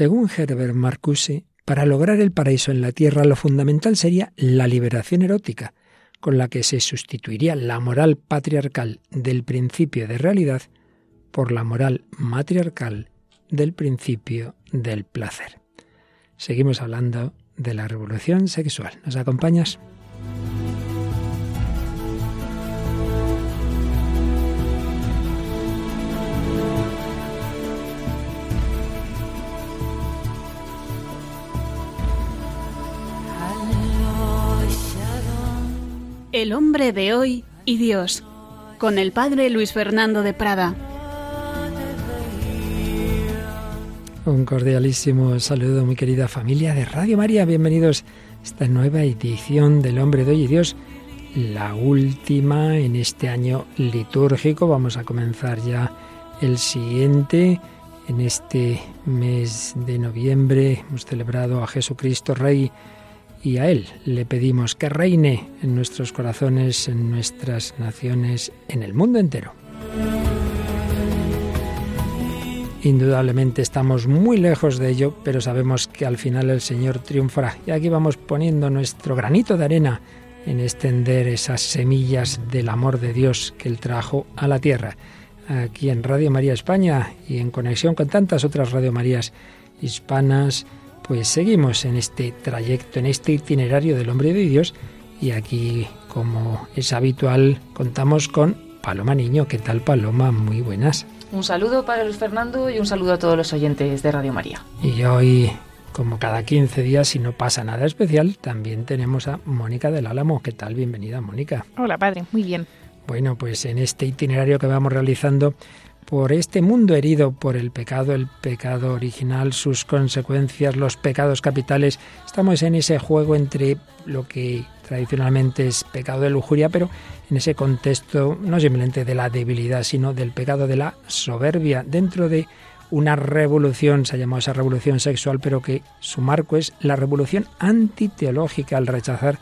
Según Herbert Marcuse, para lograr el paraíso en la tierra lo fundamental sería la liberación erótica, con la que se sustituiría la moral patriarcal del principio de realidad por la moral matriarcal del principio del placer. Seguimos hablando de la revolución sexual. ¿Nos acompañas? El hombre de hoy y Dios, con el padre Luis Fernando de Prada. Un cordialísimo saludo, mi querida familia de Radio María. Bienvenidos a esta nueva edición del Hombre de Hoy y Dios, la última en este año litúrgico. Vamos a comenzar ya el siguiente. En este mes de noviembre hemos celebrado a Jesucristo Rey y a Él le pedimos que reine en nuestros corazones, en nuestras naciones, en el mundo entero. Indudablemente estamos muy lejos de ello, pero sabemos que al final el Señor triunfará. Y aquí vamos poniendo nuestro granito de arena en extender esas semillas del amor de Dios que Él trajo a la tierra. Aquí en Radio María España y en conexión con tantas otras Radio Marías hispanas, pues seguimos en este trayecto, en este itinerario del hombre de Dios. Y aquí, como es habitual, contamos con Paloma Niño. ¿Qué tal, Paloma? Muy buenas. Un saludo para Luis Fernando y un saludo a todos los oyentes de Radio María. Y hoy, como cada 15 días, si no pasa nada especial, también tenemos a Mónica del Álamo. ¿Qué tal? Bienvenida, Mónica. Hola, padre. Muy bien. Bueno, pues en este itinerario que vamos realizando por este mundo herido por el pecado, el pecado original, sus consecuencias, los pecados capitales, estamos en ese juego entre lo que tradicionalmente es pecado de lujuria, pero en ese contexto no simplemente de la debilidad, sino del pecado de la soberbia, dentro de una revolución, se ha llamado esa revolución sexual, pero que su marco es la revolución antiteológica, al rechazar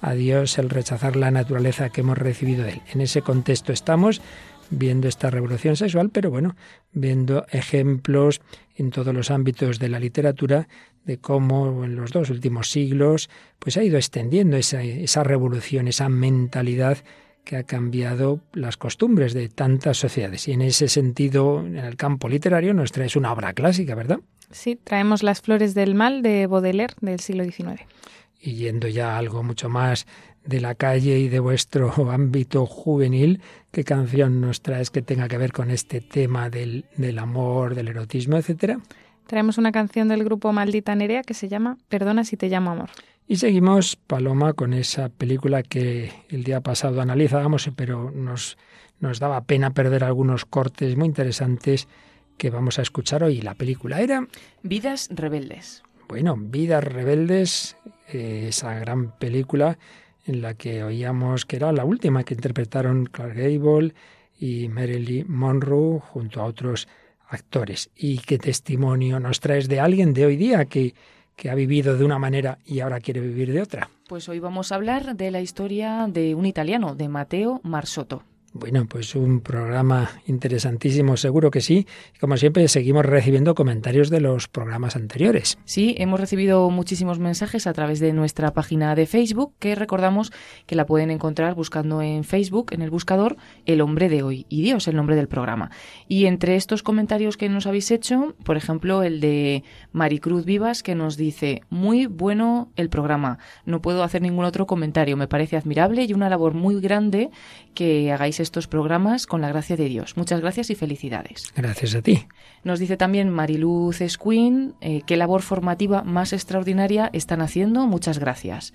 a Dios, el rechazar la naturaleza que hemos recibido de Él. En ese contexto estamos viendo esta revolución sexual, pero bueno, viendo ejemplos en todos los ámbitos de la literatura de cómo en los dos últimos siglos pues ha ido extendiendo esa, esa revolución, esa mentalidad que ha cambiado las costumbres de tantas sociedades. Y en ese sentido, en el campo literario, nos traes una obra clásica, ¿verdad? Sí, traemos Las Flores del Mal de Baudelaire del siglo XIX. Y yendo ya a algo mucho más de la calle y de vuestro ámbito juvenil, ¿qué canción nos traes que tenga que ver con este tema del, del amor, del erotismo, etcétera? Traemos una canción del grupo Maldita Nerea que se llama Perdona si te llamo amor. Y seguimos, Paloma, con esa película que el día pasado analizábamos, pero nos, nos daba pena perder algunos cortes muy interesantes que vamos a escuchar hoy. La película era... Vidas rebeldes. Bueno, Vidas rebeldes, eh, esa gran película en la que oíamos que era la última que interpretaron Clark Gable y Marilyn Monroe junto a otros actores. ¿Y qué testimonio nos traes de alguien de hoy día que que ha vivido de una manera y ahora quiere vivir de otra. Pues hoy vamos a hablar de la historia de un italiano, de Matteo Marsotto. Bueno, pues un programa interesantísimo, seguro que sí. Como siempre, seguimos recibiendo comentarios de los programas anteriores. Sí, hemos recibido muchísimos mensajes a través de nuestra página de Facebook, que recordamos que la pueden encontrar buscando en Facebook, en el buscador, El hombre de hoy y Dios, el nombre del programa. Y entre estos comentarios que nos habéis hecho, por ejemplo, el de Maricruz Vivas, que nos dice, muy bueno el programa, no puedo hacer ningún otro comentario, me parece admirable y una labor muy grande que hagáis estos programas con la gracia de Dios. Muchas gracias y felicidades. Gracias a ti. Nos dice también Mariluz Esquin, eh, qué labor formativa más extraordinaria están haciendo. Muchas gracias.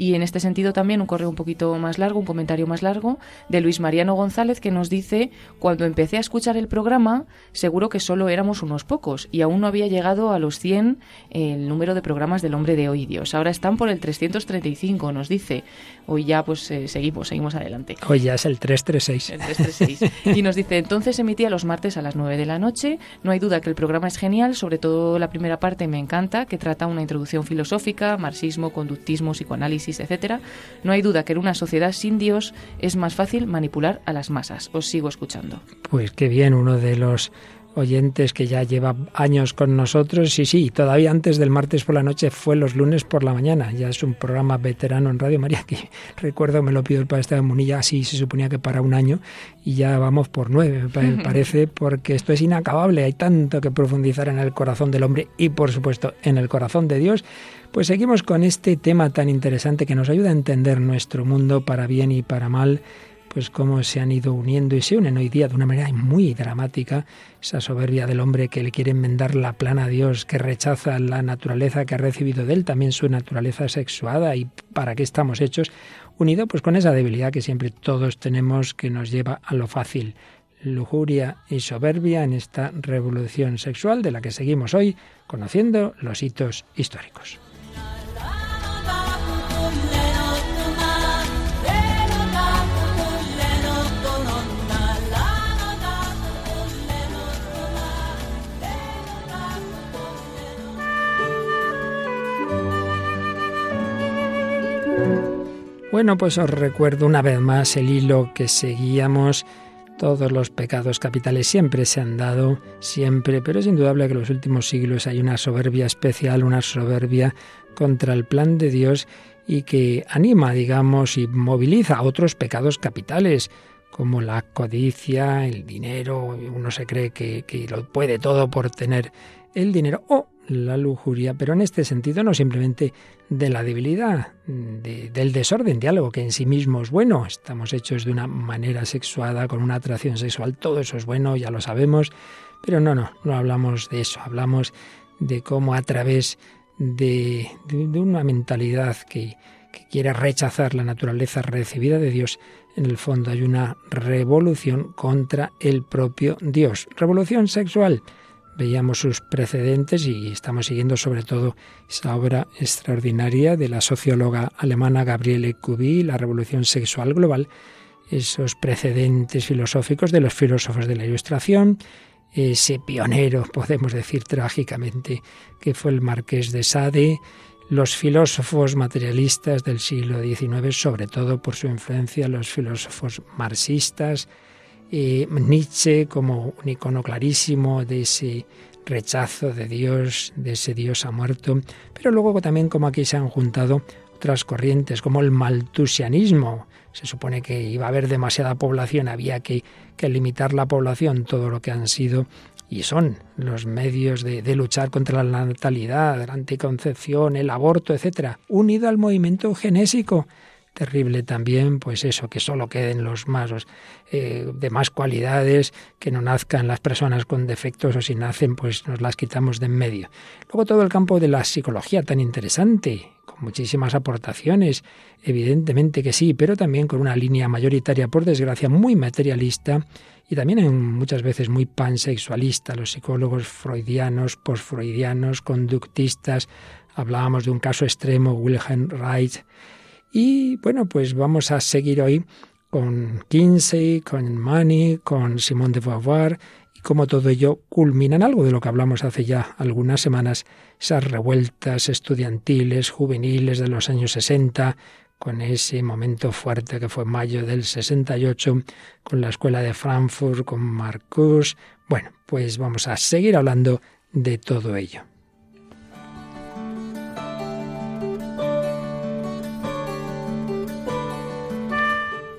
Y en este sentido también un correo un poquito más largo, un comentario más largo, de Luis Mariano González que nos dice, cuando empecé a escuchar el programa, seguro que solo éramos unos pocos y aún no había llegado a los 100 el número de programas del hombre de hoy Dios. Ahora están por el 335, nos dice. Hoy ya pues eh, seguimos, seguimos adelante. Hoy ya es el 336. El 336. y nos dice, entonces emitía los martes a las 9 de la noche. No hay duda que el programa es genial, sobre todo la primera parte me encanta, que trata una introducción filosófica, marxismo, conductismo, psicoanálisis etcétera, no hay duda que en una sociedad sin Dios es más fácil manipular a las masas. Os sigo escuchando. Pues qué bien, uno de los oyentes que ya lleva años con nosotros. Sí, sí, todavía antes del martes por la noche fue los lunes por la mañana. Ya es un programa veterano en Radio María que recuerdo, me lo pido el padre Esteban Munilla, así se suponía que para un año y ya vamos por nueve, me parece, porque esto es inacabable. Hay tanto que profundizar en el corazón del hombre y, por supuesto, en el corazón de Dios. Pues seguimos con este tema tan interesante que nos ayuda a entender nuestro mundo para bien y para mal pues cómo se han ido uniendo y se unen hoy día de una manera muy dramática esa soberbia del hombre que le quiere enmendar la plana a Dios, que rechaza la naturaleza que ha recibido de él, también su naturaleza sexuada y para qué estamos hechos, unido pues con esa debilidad que siempre todos tenemos que nos lleva a lo fácil, lujuria y soberbia en esta revolución sexual de la que seguimos hoy conociendo los hitos históricos. Bueno, pues os recuerdo una vez más el hilo que seguíamos. Todos los pecados capitales siempre se han dado, siempre, pero es indudable que en los últimos siglos hay una soberbia especial, una soberbia contra el plan de Dios y que anima, digamos, y moviliza otros pecados capitales, como la codicia, el dinero, uno se cree que, que lo puede todo por tener el dinero, la lujuria, pero en este sentido no simplemente de la debilidad, del desorden, de algo que en sí mismo es bueno. Estamos hechos de una manera sexuada, con una atracción sexual, todo eso es bueno, ya lo sabemos, pero no, no, no hablamos de eso, hablamos de cómo a través de, una mentalidad que, que quiere rechazar la naturaleza recibida de Dios, en el fondo hay una revolución contra el propio Dios. Revolución sexual veíamos sus precedentes y estamos siguiendo sobre todo esa obra extraordinaria de la socióloga alemana Gabriele Kubi, La Revolución Sexual Global, esos precedentes filosóficos de los filósofos de la Ilustración, ese pionero, podemos decir trágicamente, que fue el marqués de Sade, los filósofos materialistas del siglo XIX, sobre todo por su influencia, los filósofos marxistas, Nietzsche como un icono clarísimo de ese rechazo de Dios, de ese Dios ha muerto, pero luego también como aquí se han juntado otras corrientes, como el maltusianismo. Se supone que iba a haber demasiada población, había que, limitar la población, todo lo que han sido y son los medios de, luchar contra la natalidad, la anticoncepción, el aborto, etcétera, unido al movimiento genésico terrible también, pues eso, que solo queden los más eh, de más cualidades, que no nazcan las personas con defectos o si nacen, pues nos las quitamos de en medio. Luego todo el campo de la psicología tan interesante, con muchísimas aportaciones, evidentemente que sí, pero también con una línea mayoritaria, por desgracia, muy materialista y también muchas veces muy pansexualista. Los psicólogos freudianos, postfreudianos, conductistas, hablábamos de un caso extremo, Wilhelm Reich, y bueno, pues vamos a seguir hoy con Kinsey, con Mani, con Simone de Beauvoir y cómo todo ello culmina en algo de lo que hablamos hace ya algunas semanas, esas revueltas estudiantiles, juveniles de los años 60, con ese momento fuerte que fue mayo del 68, con la escuela de Frankfurt, con Marcus. Bueno, pues vamos a seguir hablando de todo ello.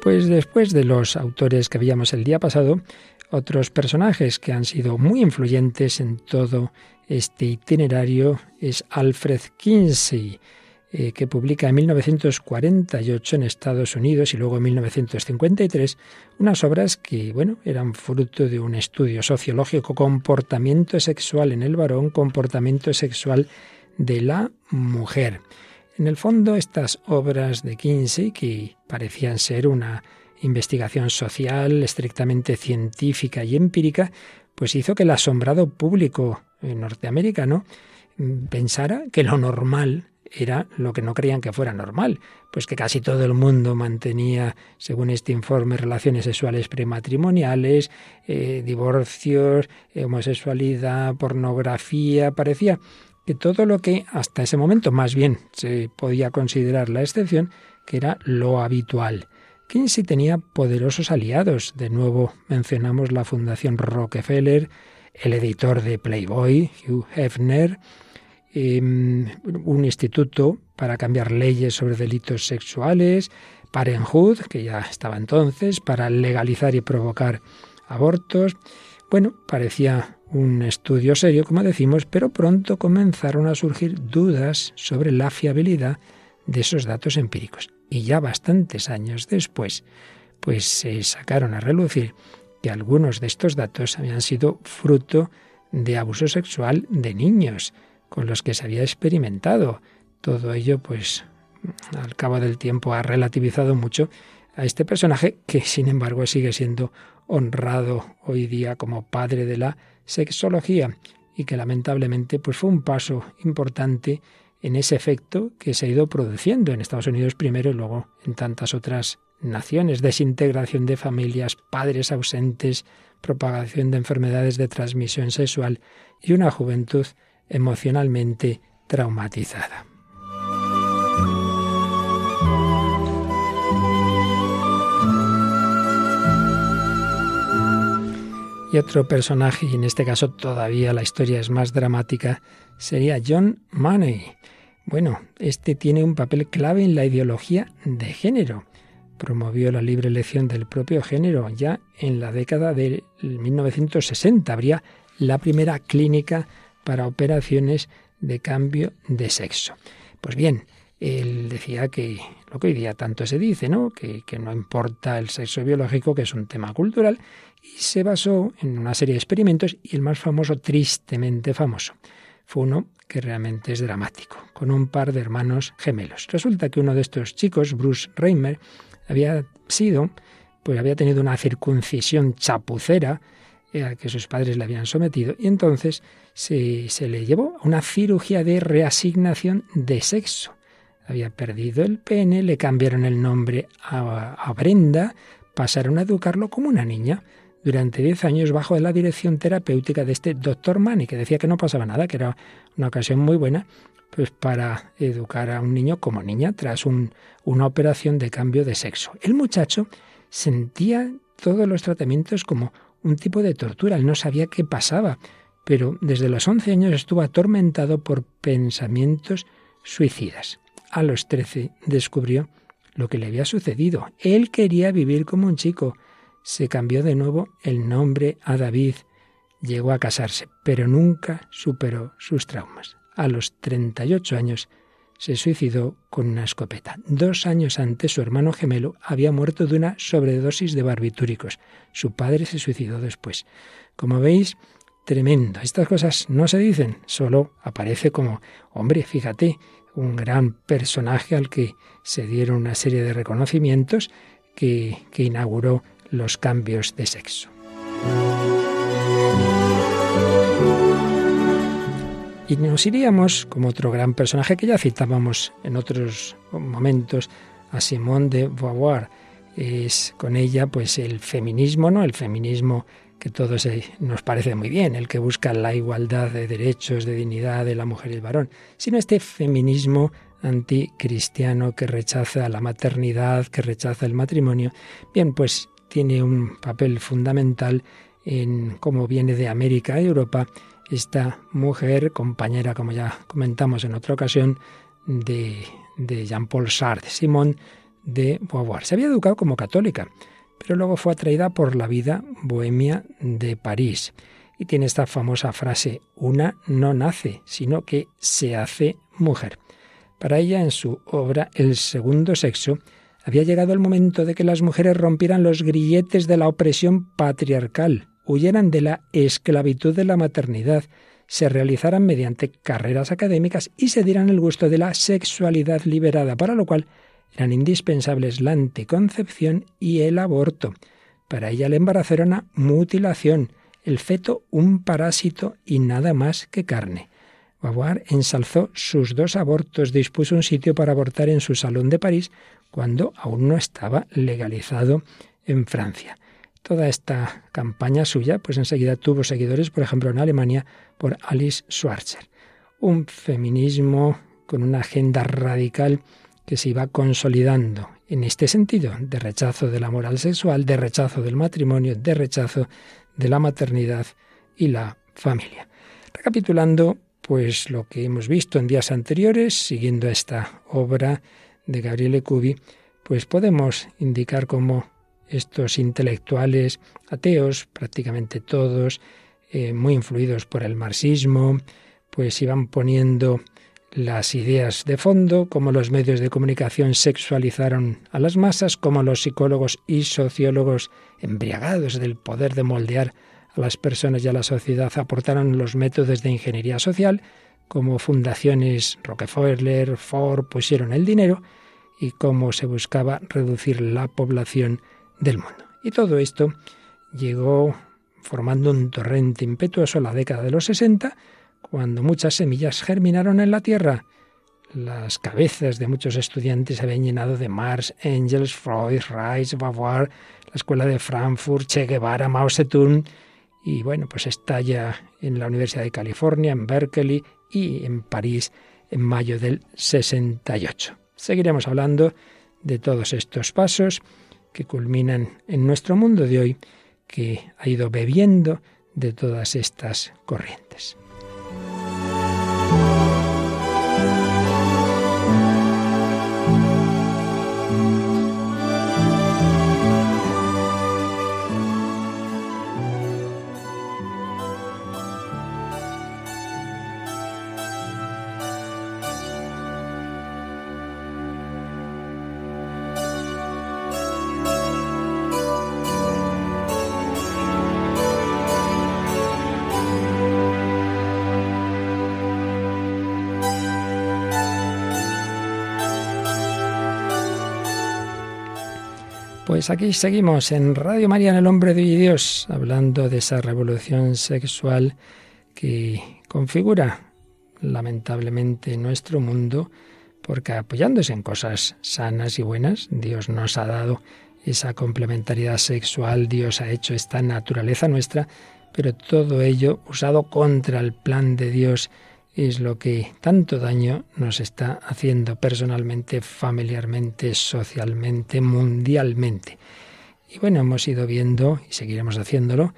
Pues después de los autores que veíamos el día pasado, otros personajes que han sido muy influyentes en todo este itinerario es Alfred Kinsey, eh, que publica en 1948 en Estados Unidos y luego en 1953 unas obras que, bueno, eran fruto de un estudio sociológico, comportamiento sexual en el varón, comportamiento sexual de la mujer. En el fondo, estas obras de Kinsey, que parecían ser una investigación social estrictamente científica y empírica, pues hizo que el asombrado público norteamericano pensara que lo normal era lo que no creían que fuera normal, pues que casi todo el mundo mantenía, según este informe, relaciones sexuales prematrimoniales, eh, divorcios, homosexualidad, pornografía, parecía que todo lo que hasta ese momento más bien se podía considerar la excepción, que era lo habitual. Kinsey tenía poderosos aliados. De nuevo mencionamos la Fundación Rockefeller, el editor de Playboy, Hugh Hefner, em, un instituto para cambiar leyes sobre delitos sexuales, Parenthood, que ya estaba entonces, para legalizar y provocar abortos. Bueno, parecía un estudio serio, como decimos, pero pronto comenzaron a surgir dudas sobre la fiabilidad de esos datos empíricos. Y ya bastantes años después, pues se sacaron a relucir que algunos de estos datos habían sido fruto de abuso sexual de niños con los que se había experimentado. Todo ello, pues, al cabo del tiempo ha relativizado mucho a este personaje que, sin embargo, sigue siendo honrado hoy día como padre de la sexología y que lamentablemente pues fue un paso importante en ese efecto que se ha ido produciendo en Estados Unidos primero y luego en tantas otras naciones, desintegración de familias, padres ausentes, propagación de enfermedades de transmisión sexual y una juventud emocionalmente traumatizada. Y otro personaje, y en este caso todavía la historia es más dramática, sería John Money. Bueno, este tiene un papel clave en la ideología de género. Promovió la libre elección del propio género ya en la década de 1960. Habría la primera clínica para operaciones de cambio de sexo. Pues bien, él decía que lo que hoy día tanto se dice, ¿no? Que, que, no importa el sexo biológico, que es un tema cultural, y se basó en una serie de experimentos y el más famoso, tristemente famoso, fue uno que realmente es dramático, con un par de hermanos gemelos. Resulta que uno de estos chicos, Bruce Reimer, había sido, pues había tenido una circuncisión chapucera eh, a que sus padres le habían sometido y entonces se, se le llevó a una cirugía de reasignación de sexo. Había perdido el pene, le cambiaron el nombre a, a Brenda, pasaron a educarlo como una niña durante 10 años bajo la dirección terapéutica de este doctor Manny, que decía que no pasaba nada, que era una ocasión muy buena pues para educar a un niño como niña tras una operación de cambio de sexo. El muchacho sentía todos los tratamientos como un tipo de tortura, él no sabía qué pasaba, pero desde los 11 años estuvo atormentado por pensamientos suicidas. A los 13 descubrió lo que le había sucedido. Él quería vivir como un chico, se cambió de nuevo el nombre a David, llegó a casarse, pero nunca superó sus traumas. A los 38 años se suicidó con una escopeta. Dos años antes su hermano gemelo había muerto de una sobredosis de barbitúricos. Su padre se suicidó después. Como veis, tremendo. Estas cosas no se dicen, solo aparece como, hombre, fíjate, un gran personaje al que se dieron una serie de reconocimientos que, que inauguró los cambios de sexo. Y nos iríamos, como otro gran personaje que ya citábamos en otros momentos, a Simone de Beauvoir. Es con ella, pues, el feminismo, ¿no? El feminismo que todos nos parece muy bien, el que busca la igualdad de derechos, de dignidad de la mujer y el varón, sino este feminismo anticristiano que rechaza la maternidad, que rechaza el matrimonio. Bien, pues tiene un papel fundamental en cómo viene de América a Europa esta mujer, compañera, como ya comentamos en otra ocasión, de, de Jean-Paul Sartre, Simone de Beauvoir. Se había educado como católica, pero luego fue atraída por la vida bohemia de París. Y tiene esta famosa frase, una no nace, sino que se hace mujer. Para ella, en su obra El segundo sexo, había llegado el momento de que las mujeres rompieran los grilletes de la opresión patriarcal, huyeran de la esclavitud de la maternidad, se realizaran mediante carreras académicas y se dieran el gusto de la sexualidad liberada, para lo cual eran indispensables la anticoncepción y el aborto. Para ella el embarazo era una mutilación, el feto un parásito y nada más que carne. Beauvoir ensalzó sus dos abortos, dispuso un sitio para abortar en su salón de París cuando aún no estaba legalizado en Francia. Toda esta campaña suya, pues enseguida tuvo seguidores, por ejemplo, en Alemania, por Alice Schwarzer. Un feminismo con una agenda radical que se iba consolidando en este sentido, de rechazo de la moral sexual, de rechazo del matrimonio, de rechazo de la maternidad y la familia. Recapitulando, pues lo que hemos visto en días anteriores, siguiendo esta obra de Gabriele Cubi, pues podemos indicar cómo estos intelectuales ateos, prácticamente todos, eh, muy influidos por el marxismo, pues iban poniendo las ideas de fondo, cómo los medios de comunicación sexualizaron a las masas, cómo los psicólogos y sociólogos embriagados del poder de moldear a las personas y a la sociedad aportaron los métodos de ingeniería social, como fundaciones Rockefeller, Ford pusieron el dinero y cómo se buscaba reducir la población del mundo. Y todo esto llegó formando un torrente impetuoso en la década de los 60, cuando muchas semillas germinaron en la tierra. Las cabezas de muchos estudiantes se habían llenado de Marx, Engels, Freud, Reich, Beauvoir, la Escuela de Frankfurt, Che Guevara, Mao Zedong, y bueno, pues estalla en la Universidad de California, en Berkeley y en París en mayo del 68. Seguiremos hablando de todos estos pasos que culminan en nuestro mundo de hoy, que ha ido bebiendo de todas estas corrientes. Pues aquí seguimos en Radio María en el Hombre de Dios, hablando de esa revolución sexual que configura lamentablemente nuestro mundo, porque apoyándose en cosas sanas y buenas, Dios nos ha dado esa complementariedad sexual, Dios ha hecho esta naturaleza nuestra, pero todo ello usado contra el plan de Dios es lo que tanto daño nos está haciendo personalmente, familiarmente, socialmente, mundialmente. Y bueno, hemos ido viendo, y seguiremos haciéndolo,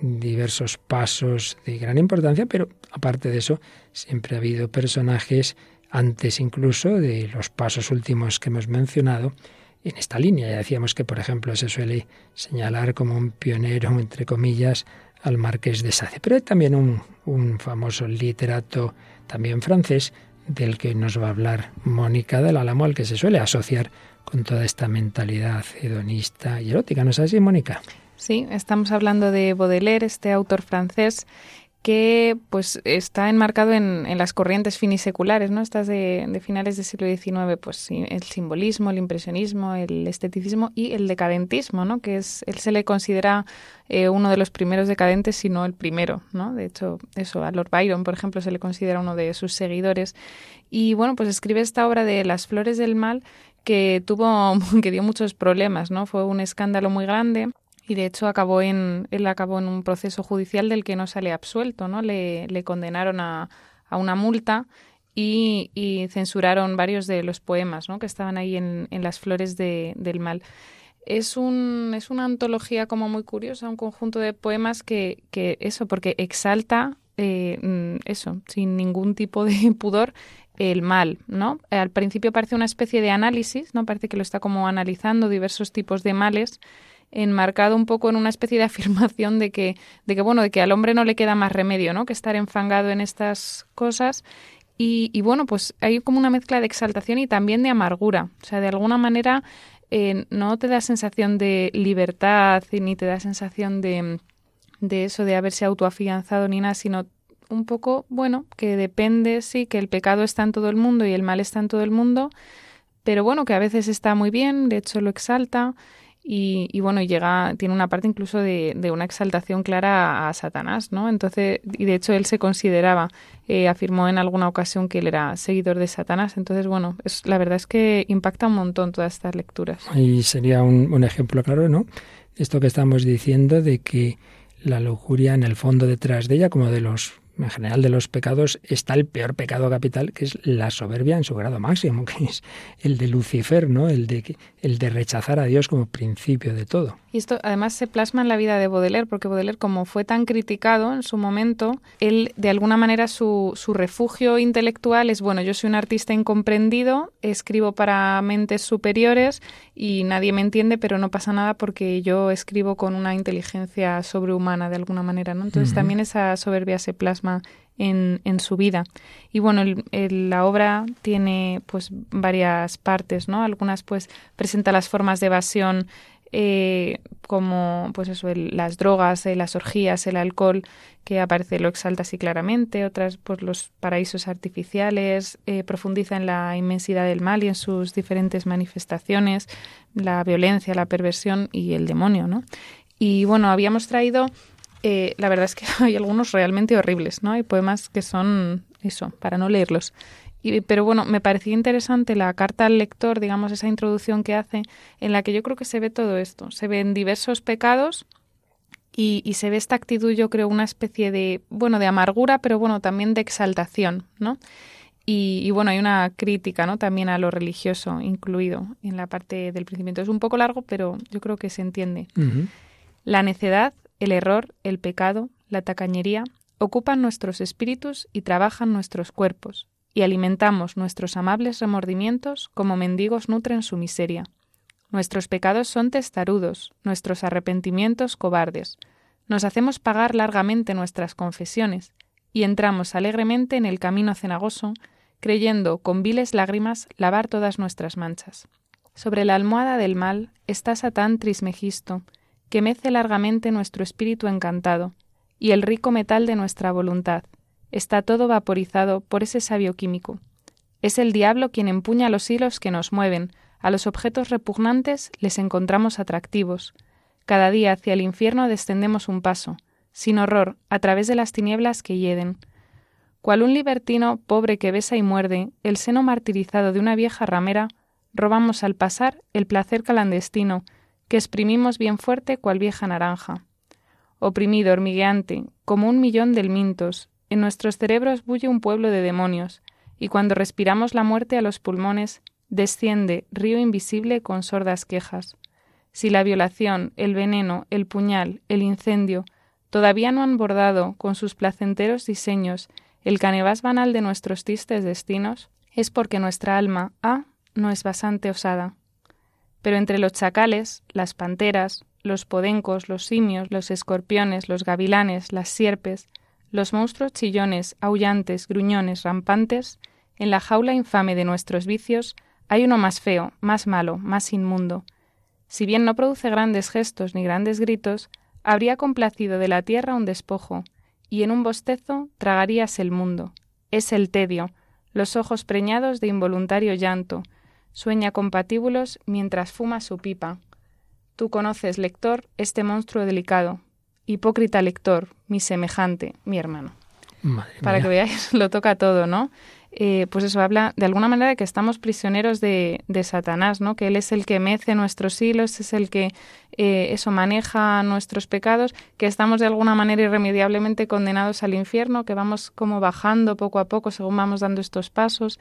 diversos pasos de gran importancia, pero aparte de eso, siempre ha habido personajes, antes incluso de los pasos últimos que hemos mencionado, en esta línea. Ya decíamos que, por ejemplo, se suele señalar como un pionero, entre comillas, al marqués de Sade. Pero hay también un, un famoso literato, también francés, del que nos va a hablar Mónica del Álamo, al que se suele asociar con toda esta mentalidad hedonista y erótica. ¿No es así, Mónica? Sí, estamos hablando de Baudelaire, este autor francés que pues está enmarcado en, en, las corrientes finiseculares, ¿no? Estas de, finales del siglo XIX, pues el simbolismo, el impresionismo, el esteticismo y el decadentismo, ¿no? Que es, él se le considera eh, uno de los primeros decadentes, si no el primero, ¿no? De hecho, eso, a Lord Byron, por ejemplo, se le considera uno de sus seguidores. Y bueno, pues escribe esta obra de Las flores del mal que tuvo, que dio muchos problemas, ¿no? Fue un escándalo muy grande y de hecho acabó en, él acabó en un proceso judicial del que no sale absuelto, ¿no? Le, le condenaron a, a, una multa y, y, censuraron varios de los poemas, ¿no? Que estaban ahí en, en las flores de, del mal. Es, un, es una antología como muy curiosa, un conjunto de poemas que, que eso, porque exalta eh, eso, sin ningún tipo de pudor, el mal, ¿no? Al principio parece una especie de análisis, ¿no? Parece que lo está como analizando diversos tipos de males enmarcado un poco en una especie de afirmación de que, de que bueno, de que al hombre no le queda más remedio, ¿no? Que estar enfangado en estas cosas. Y, y bueno, pues hay como una mezcla de exaltación y también de amargura. O sea, de alguna manera eh, no te da sensación de libertad ni te da sensación de, de eso, de haberse autoafianzado ni nada, sino un poco, bueno, que depende, sí, que el pecado está en todo el mundo y el mal está en todo el mundo, pero bueno, que a veces está muy bien, de hecho lo exalta y, y, bueno, llega, tiene una parte incluso de, de, una exaltación clara a, Satanás, ¿no? Entonces, y de hecho él se consideraba, eh, afirmó en alguna ocasión que él era seguidor de Satanás. Entonces, bueno, es, la verdad es que impacta un montón todas estas lecturas. Y sería un, un ejemplo claro, ¿no? Esto que estamos diciendo de que la lujuria en el fondo detrás de ella, como de los en general de los pecados está el peor pecado capital, que es la soberbia en su grado máximo, que es el de Lucifer, ¿no? El de, el de rechazar a Dios como principio de todo. Y esto además se plasma en la vida de Baudelaire, porque Baudelaire, como fue tan criticado en su momento, él, de alguna manera, su, su refugio intelectual es, bueno, yo soy un artista incomprendido, escribo para mentes superiores y nadie me entiende, pero no pasa nada porque yo escribo con una inteligencia sobrehumana, de alguna manera, ¿no? Entonces también esa soberbia se plasma en, su vida. Y bueno, la obra tiene pues varias partes, ¿no? Algunas pues presenta las formas de evasión eh, como pues eso, las drogas, eh, las orgías, el alcohol, que aparece, lo exalta así claramente, otras pues los paraísos artificiales, eh, profundiza en la inmensidad del mal y en sus diferentes manifestaciones, la violencia, la perversión y el demonio, ¿no? Y bueno, habíamos traído, la verdad es que hay algunos realmente horribles, ¿no? Hay poemas que son eso, para no leerlos pero bueno, me parecía interesante la carta al lector, digamos, esa introducción que hace, en la que yo creo que se ve todo esto. Se ven diversos pecados y, y, se ve esta actitud, yo creo, una especie de, bueno, de amargura, pero bueno, también de exaltación, ¿no? Y, y, bueno, hay una crítica, ¿no? También a lo religioso incluido en la parte del principio. Es un poco largo, pero yo creo que se entiende. La necedad, el error, el pecado, la tacañería ocupan nuestros espíritus y trabajan nuestros cuerpos, y alimentamos nuestros amables remordimientos como mendigos nutren su miseria. Nuestros pecados son testarudos, nuestros arrepentimientos cobardes. Nos hacemos pagar largamente nuestras confesiones y entramos alegremente en el camino cenagoso, creyendo con viles lágrimas lavar todas nuestras manchas. Sobre la almohada del mal está Satán Trismegisto, que mece largamente nuestro espíritu encantado, y el rico metal de nuestra voluntad, Está todo vaporizado por ese sabio químico. Es el diablo quien empuña los hilos que nos mueven, a los objetos repugnantes les encontramos atractivos. Cada día hacia el infierno descendemos un paso, sin horror, a través de las tinieblas que hieden. Cual un libertino pobre que besa y muerde el seno martirizado de una vieja ramera, robamos al pasar el placer clandestino, que exprimimos bien fuerte cual vieja naranja. Oprimido, hormigueante, como un millón de elmintos, en nuestros cerebros bulle un pueblo de demonios, y cuando respiramos la muerte a los pulmones, desciende río invisible con sordas quejas. Si la violación, el veneno, el puñal, el incendio, todavía no han bordado con sus placenteros diseños el canevas banal de nuestros tristes destinos, es porque nuestra alma A no es bastante osada. Pero entre los chacales, las panteras, los podencos, los simios, los escorpiones, los gavilanes, las sierpes, los monstruos chillones, aullantes, gruñones, rampantes, en la jaula infame de nuestros vicios, hay uno más feo, más malo, más inmundo. Si bien no produce grandes gestos ni grandes gritos, habría complacido de la tierra un despojo, y en un bostezo tragarías el mundo. Es el tedio, los ojos preñados de involuntario llanto, sueña con patíbulos mientras fuma su pipa. Tú conoces, lector, este monstruo delicado, hipócrita lector, mi semejante, mi hermano. Para que veáis, lo toca todo, ¿no? Eh, pues eso habla de alguna manera de que estamos prisioneros de, de, Satanás, ¿no? Que él es el que mece nuestros hilos, es el que eh, eso maneja nuestros pecados, que estamos de alguna manera irremediablemente condenados al infierno, que vamos como bajando poco a poco según vamos dando estos pasos.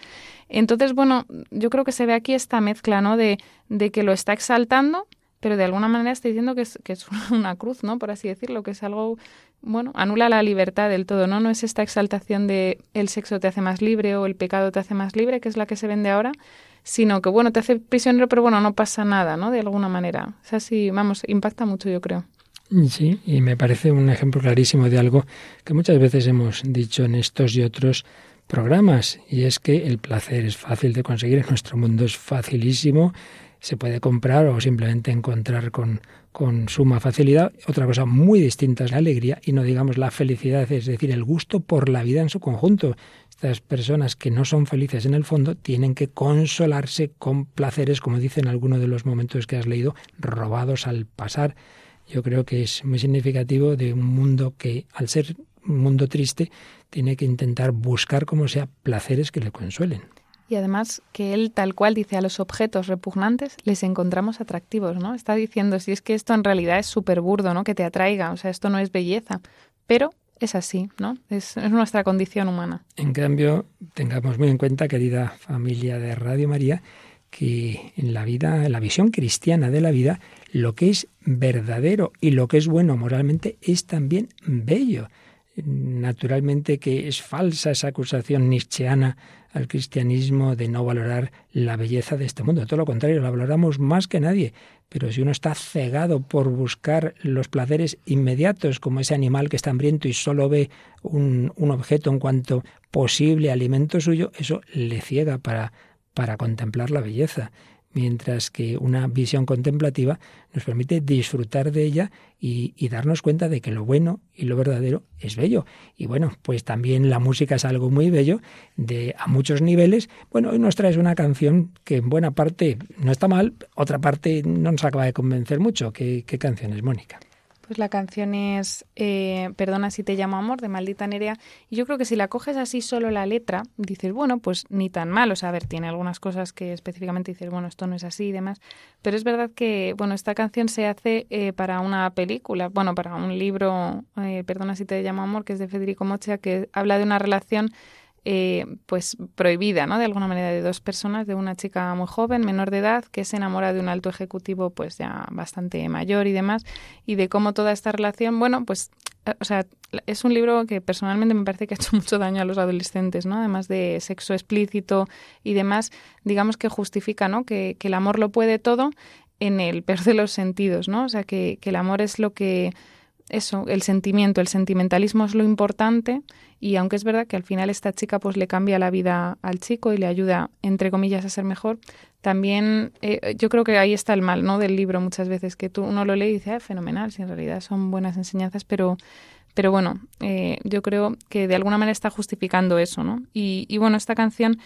Entonces, bueno, yo creo que se ve aquí esta mezcla, ¿no? De, de que lo está exaltando, pero de alguna manera está diciendo que es, que es una cruz, ¿no? Por así decirlo, que es algo, bueno, anula la libertad del todo, ¿no? No es esta exaltación de el sexo te hace más libre o el pecado te hace más libre, que es la que se vende ahora, sino que, bueno, te hace prisionero, pero bueno, no pasa nada, ¿no? De alguna manera. O sea, sí, vamos, impacta mucho, yo creo. Sí, y me parece un ejemplo clarísimo de algo que muchas veces hemos dicho en estos y otros programas, y es que el placer es fácil de conseguir, en nuestro mundo es facilísimo, se puede comprar o simplemente encontrar con, con suma facilidad. Otra cosa muy distinta es la alegría y no digamos la felicidad, es decir, el gusto por la vida en su conjunto. Estas personas que no son felices en el fondo tienen que consolarse con placeres, como dicen en alguno de los momentos que has leído, robados al pasar. Yo creo que es muy significativo de un mundo que, al ser un mundo triste, tiene que intentar buscar como sea placeres que le consuelen. Y además que él tal cual dice a los objetos repugnantes les encontramos atractivos, ¿no? Está diciendo si es que esto en realidad es súper burdo, ¿no? Que te atraiga, o sea, esto no es belleza, pero es así, ¿no? Es, es nuestra condición humana. En cambio, tengamos muy en cuenta, querida familia de Radio María, que en la vida, en la visión cristiana de la vida, lo que es verdadero y lo que es bueno moralmente es también bello. Naturalmente que es falsa esa acusación nietzscheana al cristianismo de no valorar la belleza de este mundo. Todo lo contrario, la valoramos más que nadie. Pero si uno está cegado por buscar los placeres inmediatos, como ese animal que está hambriento y solo ve un, objeto en cuanto posible alimento suyo, eso le ciega para, para contemplar la belleza mientras que una visión contemplativa nos permite disfrutar de ella y, darnos cuenta de que lo bueno y lo verdadero es bello. Y bueno, pues también la música es algo muy bello, de a muchos niveles. Bueno, hoy nos traes una canción que en buena parte no está mal, otra parte no nos acaba de convencer mucho. ¿Qué, qué canción es, Mónica? Pues la canción es eh, Perdona si te llamo amor, de Maldita Nerea. Y yo creo que si la coges así solo la letra, dices, bueno, pues ni tan mal. O sea, a ver, tiene algunas cosas que específicamente dices, bueno, esto no es así y demás. Pero es verdad que, bueno, esta canción se hace eh, para una película, bueno, para un libro, eh, Perdona si te llamo amor, que es de Federico Mocha, que habla de una relación eh, pues prohibida, ¿no? De alguna manera de dos personas, de una chica muy joven, menor de edad, que se enamora de un alto ejecutivo, pues ya bastante mayor y demás, y de cómo toda esta relación, bueno, pues, eh, o sea, es un libro que personalmente me parece que ha hecho mucho daño a los adolescentes, ¿no? Además de sexo explícito y demás, digamos que justifica, ¿no? Que, que el amor lo puede todo en el peor de los sentidos, ¿no? O sea, que, que el amor es lo que eso, el sentimiento, el sentimentalismo es lo importante y aunque es verdad que al final esta chica pues le cambia la vida al chico y le ayuda entre comillas a ser mejor, también eh, yo creo que ahí está el mal, ¿no? del libro muchas veces que tú uno lo lee y dice, ah, fenomenal, si en realidad son buenas enseñanzas, pero pero bueno, eh, yo creo que de alguna manera está justificando eso, ¿no? Y, y bueno, esta canción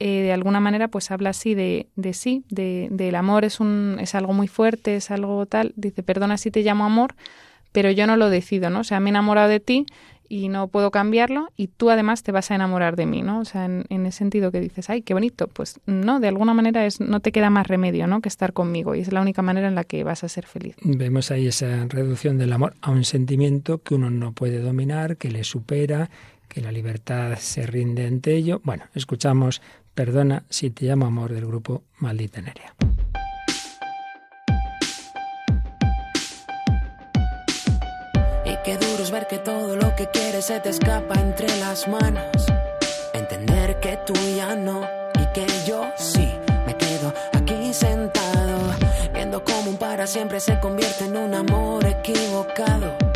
eh, de alguna manera pues habla así de, de sí, de, del amor es un es algo muy fuerte, es algo tal, dice, perdona si te llamo amor, pero yo no lo decido, ¿no? O sea, me he enamorado de ti y no puedo cambiarlo y tú además te vas a enamorar de mí, ¿no? O sea, en, en, ese sentido que dices, ay, qué bonito, pues no, de alguna manera es no te queda más remedio, ¿no? Que estar conmigo y es la única manera en la que vas a ser feliz. Vemos ahí esa reducción del amor a un sentimiento que uno no puede dominar, que le supera, que la libertad se rinde ante ello. Bueno, escuchamos Perdona si te llamo amor del grupo Maldita Nerea. Ver que todo lo que quieres se te escapa entre las manos. Entender que tú ya no y que yo sí me quedo aquí sentado. Viendo cómo un para siempre se convierte en un amor equivocado.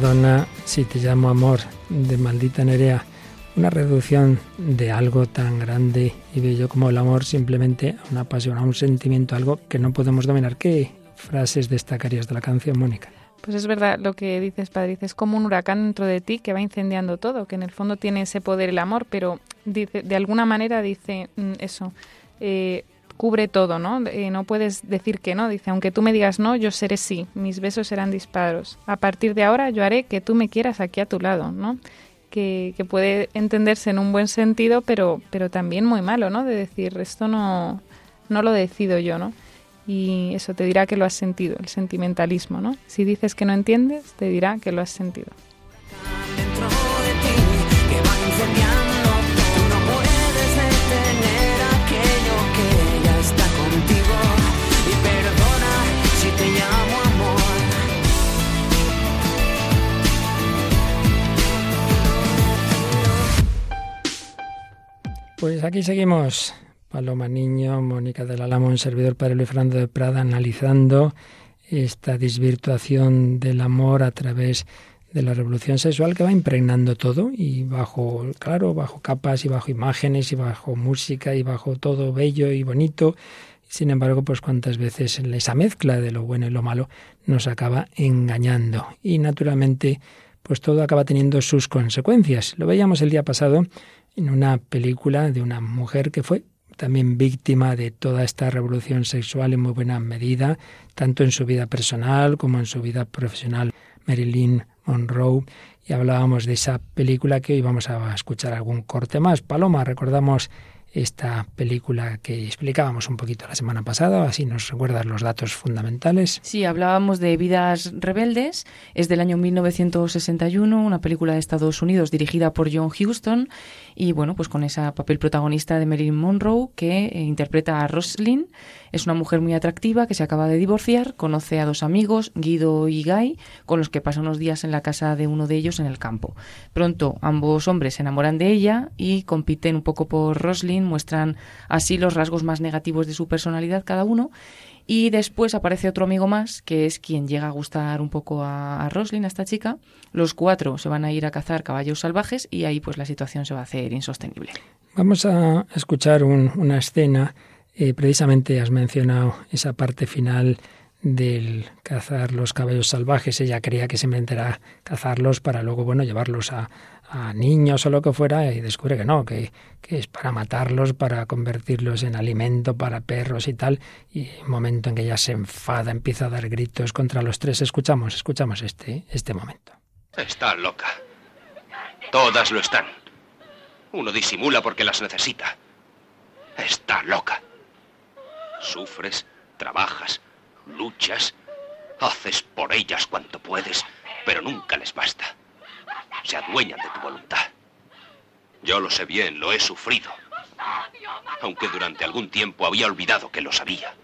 Perdona si te llamo amor de maldita Nerea, una reducción de algo tan grande y bello como el amor, simplemente a una pasión, a un sentimiento, algo que no podemos dominar. ¿Qué frases destacarías de la canción, Mónica? Pues es verdad lo que dices, Padre. Es como un huracán dentro de ti que va incendiando todo, que en el fondo tiene ese poder el amor, pero dice, de alguna manera dice mm, eso. Eh, cubre todo, ¿no? Eh, no puedes decir que no. Dice, aunque tú me digas no, yo seré sí. Mis besos serán disparos. A partir de ahora yo haré que tú me quieras aquí a tu lado, ¿no? Que, que puede entenderse en un buen sentido, pero, pero también muy malo, ¿no? De decir, esto no, no lo decido yo, ¿no? Y eso te dirá que lo has sentido, el sentimentalismo, ¿no? Si dices que no entiendes, te dirá que lo has sentido. Pues aquí seguimos. Paloma Niño, Mónica del Alamo, un servidor para Luis Fernando de Prada, analizando esta desvirtuación del amor a través de la revolución sexual que va impregnando todo y bajo, claro, bajo capas y bajo imágenes y bajo música y bajo todo bello y bonito. Sin embargo, pues cuántas veces esa mezcla de lo bueno y lo malo nos acaba engañando. Y naturalmente, pues todo acaba teniendo sus consecuencias. Lo veíamos el día pasado en una película de una mujer que fue también víctima de toda esta revolución sexual en muy buena medida, tanto en su vida personal como en su vida profesional, Marilyn Monroe. Y hablábamos de esa película que hoy vamos a escuchar algún corte más. Paloma, recordamos esta película que explicábamos un poquito la semana pasada, así nos recuerdas los datos fundamentales. Sí, hablábamos de Vidas Rebeldes, es del año 1961, una película de Estados Unidos dirigida por John Huston y bueno, pues con ese papel protagonista de Marilyn Monroe que eh, interpreta a Roslyn. Es una mujer muy atractiva que se acaba de divorciar, conoce a dos amigos, Guido y Guy, con los que pasa unos días en la casa de uno de ellos en el campo. Pronto ambos hombres se enamoran de ella y compiten un poco por Roslyn, muestran así los rasgos más negativos de su personalidad cada uno y después aparece otro amigo más, que es quien llega a gustar un poco a, a Roslyn, a esta chica. Los cuatro se van a ir a cazar caballos salvajes y ahí pues la situación se va a hacer insostenible. Vamos a escuchar una escena. Eh, precisamente has mencionado esa parte final del cazar los caballos salvajes. Ella creía que se a cazarlos para luego, bueno, llevarlos a, a niños o lo que fuera y descubre que no, que, que, es para matarlos, para convertirlos en alimento para perros y tal. Y un momento en que ella se enfada, empieza a dar gritos contra los tres. Escuchamos, escuchamos este, este momento. Está loca. Todas lo están. Uno disimula porque las necesita. Está loca. Sufres, trabajas, luchas, haces por ellas cuanto puedes, pero nunca les basta se adueñan de tu voluntad. Yo lo sé bien, lo he sufrido. Aunque durante algún tiempo había olvidado que lo sabía.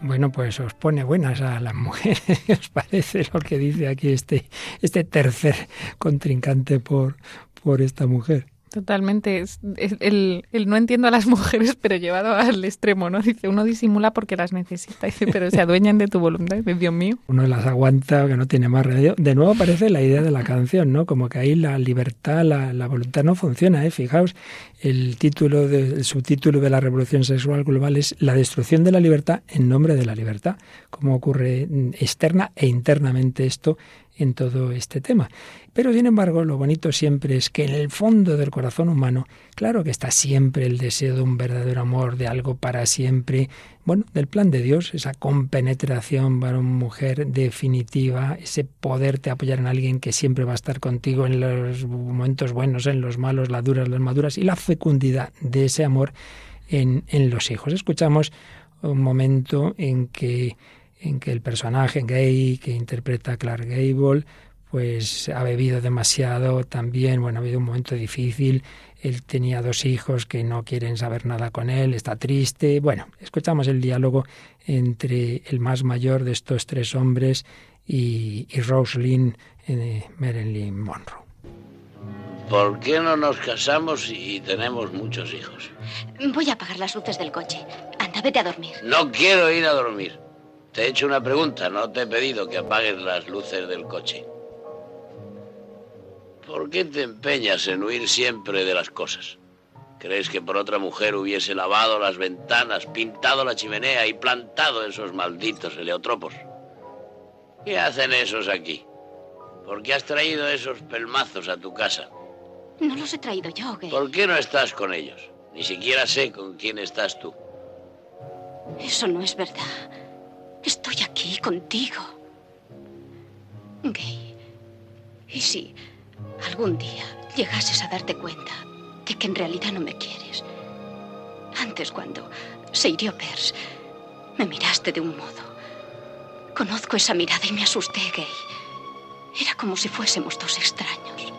Bueno, pues os pone buenas a las mujeres. ¿Os parece lo que dice aquí este, este tercer contrincante por, por esta mujer? Totalmente. Es, el, no entiendo a las mujeres, pero llevado al extremo, ¿no? Dice, uno disimula porque las necesita, dice, pero se adueñan de tu voluntad, Dios mío. Uno las aguanta, que no tiene más remedio. De nuevo aparece la idea de la canción, ¿no? Como que ahí la libertad, la, voluntad no funciona, ¿eh? Fijaos, el título, de, el subtítulo de la revolución sexual global es La destrucción de la libertad en nombre de la libertad. Como ocurre externa e internamente esto en todo este tema. Pero sin embargo, lo bonito siempre es que en el fondo del corazón humano, claro que está siempre el deseo de un verdadero amor, de algo para siempre, bueno, del plan de Dios, esa compenetración varón-mujer definitiva, ese poderte apoyar en alguien que siempre va a estar contigo en los momentos buenos, en los malos, las duras, las maduras, y la fecundidad de ese amor en, en los hijos. Escuchamos un momento en que en que el personaje gay que interpreta Clark Gable pues ha bebido demasiado también, bueno, ha habido un momento difícil, él tenía dos hijos que no quieren saber nada con él, está triste, bueno, escuchamos el diálogo entre el más mayor de estos tres hombres y, y Rosalind eh, Marilyn Monroe. ¿Por qué no nos casamos y tenemos muchos hijos? Voy a apagar las luces del coche. Anda, Anda, vete a dormir. No quiero ir a dormir. Te he hecho una pregunta, no te he pedido que apagues las luces del coche. ¿Por qué te empeñas en huir siempre de las cosas? ¿Crees que por otra mujer hubiese lavado las ventanas, pintado la chimenea y plantado esos malditos heliotropos? ¿Qué hacen esos aquí? ¿Por qué has traído esos pelmazos a tu casa? No los he traído yo, Gay. ¿Por qué no estás con ellos? Ni siquiera sé con quién estás tú. Eso no es verdad. Estoy aquí contigo. Gay. ¿Y si algún día llegases a darte cuenta de que en realidad no me quieres? Antes, cuando se hirió Pers, me miraste de un modo. Conozco esa mirada y me asusté, Gay. Era como si fuésemos dos extraños.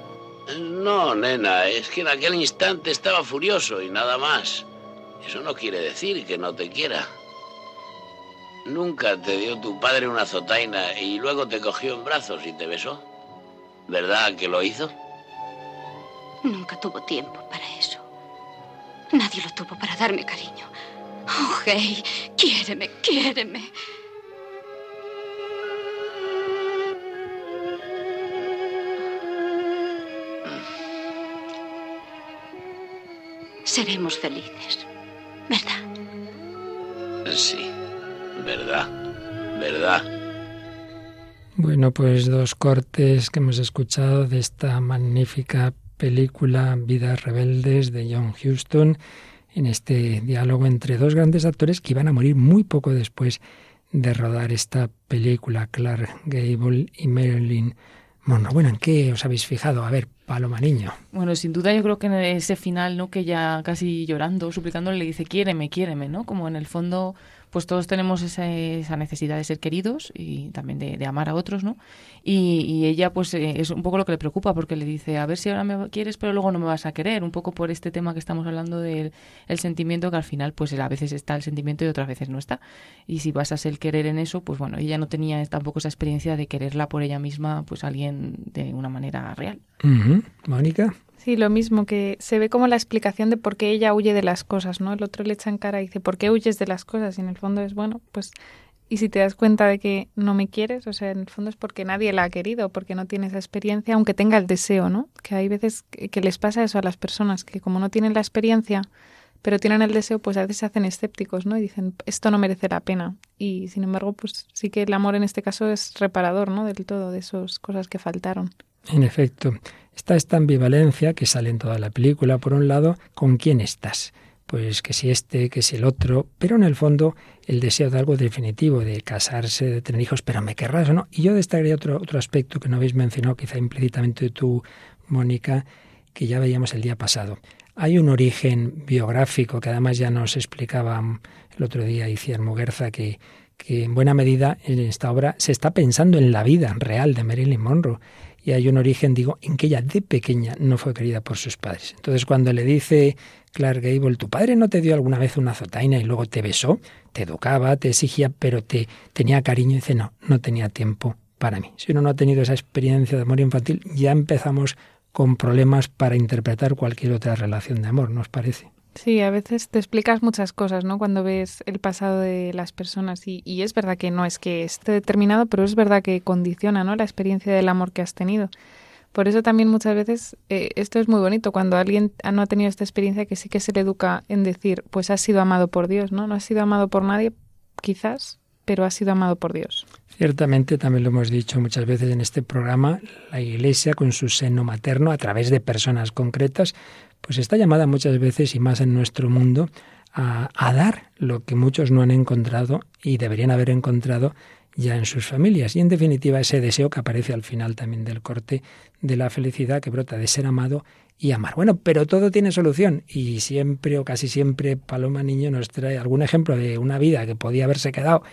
No, nena, es que en aquel instante estaba furioso y nada más. Eso no quiere decir que no te quiera. Nunca te dio tu padre una azotaina y luego te cogió en brazos y te besó. ¿Verdad que lo hizo? Nunca tuvo tiempo para eso. Nadie lo tuvo para darme cariño. Oh, Gay, quiéreme, quiéreme. Seremos felices, ¿verdad? Sí, verdad, verdad. Bueno, pues dos cortes que hemos escuchado de esta magnífica película Vidas Rebeldes de John Huston, en este diálogo entre dos grandes actores que iban a morir muy poco después de rodar esta película, Clark Gable y Marilyn Monroe. Bueno, ¿en qué os habéis fijado? A ver, Paloma Niño. Bueno, sin duda yo creo que en ese final, ¿no? Que ya casi llorando, suplicándole, le dice, quiéreme, quiéreme, ¿no? Como en el fondo pues todos tenemos esa, necesidad de ser queridos y también de, amar a otros, ¿no? Y, ella, pues, eh, es un poco lo que le preocupa, porque le dice, a ver si ahora me quieres, pero luego no me vas a querer, un poco por este tema que estamos hablando del el sentimiento, que al final, pues, a veces está el sentimiento y otras veces no está. Y si vas a ser querer en eso, pues, bueno, ella no tenía tampoco esa experiencia de quererla por ella misma, pues, alguien de una manera real. Mónica. Sí, lo mismo, que se ve como la explicación de por qué ella huye de las cosas, ¿no? El otro le echa en cara y dice, ¿por qué huyes de las cosas? Y en el fondo es, bueno, pues, y si te das cuenta de que no me quieres, o sea, en el fondo es porque nadie la ha querido, porque no tiene esa experiencia, aunque tenga el deseo, ¿no? Que hay veces que, les pasa eso a las personas, que como no tienen la experiencia, pero tienen el deseo, pues a veces se hacen escépticos, ¿no? Y dicen, esto no merece la pena. Y sin embargo, pues sí que el amor en este caso es reparador, ¿no? Del todo, de esas cosas que faltaron. En efecto, está esta ambivalencia que sale en toda la película. Por un lado, ¿con quién estás? Pues que si este, que si el otro, pero en el fondo el deseo de algo definitivo, de casarse, de tener hijos, pero me querrás o no. Y yo destacaría otro, otro aspecto que no habéis mencionado, quizá implícitamente tú, Mónica, que ya veíamos el día pasado. Hay un origen biográfico que además ya nos explicaba el otro día Iciar Muguerza que, que en buena medida en esta obra se está pensando en la vida real de Marilyn Monroe y hay un origen, digo, en que ella de pequeña no fue querida por sus padres. Entonces cuando le dice Clark Gable, tu padre no te dio alguna vez una azotaina y luego te besó, te educaba, te exigía, pero te tenía cariño, y dice, no, no tenía tiempo para mí. Si uno no ha tenido esa experiencia de amor infantil, ya empezamos con problemas para interpretar cualquier otra relación de amor, ¿nos parece? Sí, a veces te explicas muchas cosas, ¿no? Cuando ves el pasado de las personas y, es verdad que no es que esté determinado, pero es verdad que condiciona, ¿no? La experiencia del amor que has tenido. Por eso también muchas veces eh, esto es muy bonito cuando alguien no ha tenido esta experiencia que sí que se le educa en decir, pues has sido amado por Dios, ¿no? No has sido amado por nadie, quizás, pero has sido amado por Dios. Ciertamente, también lo hemos dicho muchas veces en este programa, la Iglesia con su seno materno, a través de personas concretas, pues está llamada muchas veces y más en nuestro mundo a, dar lo que muchos no han encontrado y deberían haber encontrado ya en sus familias. Y en definitiva ese deseo que aparece al final también del corte de la felicidad que brota de ser amado y amar. Bueno, pero todo tiene solución y siempre o casi siempre Paloma Niño nos trae algún ejemplo de una vida que podía haberse quedado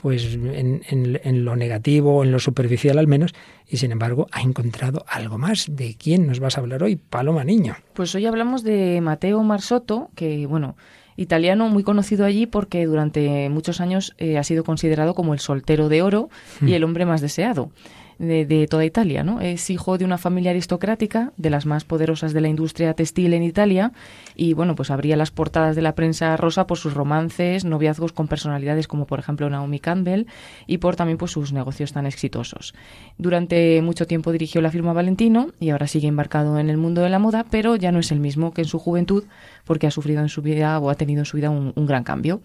pues en, en, lo negativo, en lo superficial al menos, y sin embargo ha encontrado algo más. ¿De quién nos vas a hablar hoy, Paloma Niño? Pues hoy hablamos de Mateo Marsotto, que bueno, italiano muy conocido allí porque durante muchos años eh, ha sido considerado como el soltero de oro y hmm. el hombre más deseado. De, toda Italia. ¿no? Es hijo de una familia aristocrática, de las más poderosas de la industria textil en Italia, y bueno, pues abría las portadas de la prensa rosa por sus romances, noviazgos con personalidades como por ejemplo Naomi Campbell y por también pues, sus negocios tan exitosos. Durante mucho tiempo dirigió la firma Valentino y ahora sigue embarcado en el mundo de la moda, pero ya no es el mismo que en su juventud porque ha sufrido en su vida o ha tenido en su vida un gran cambio.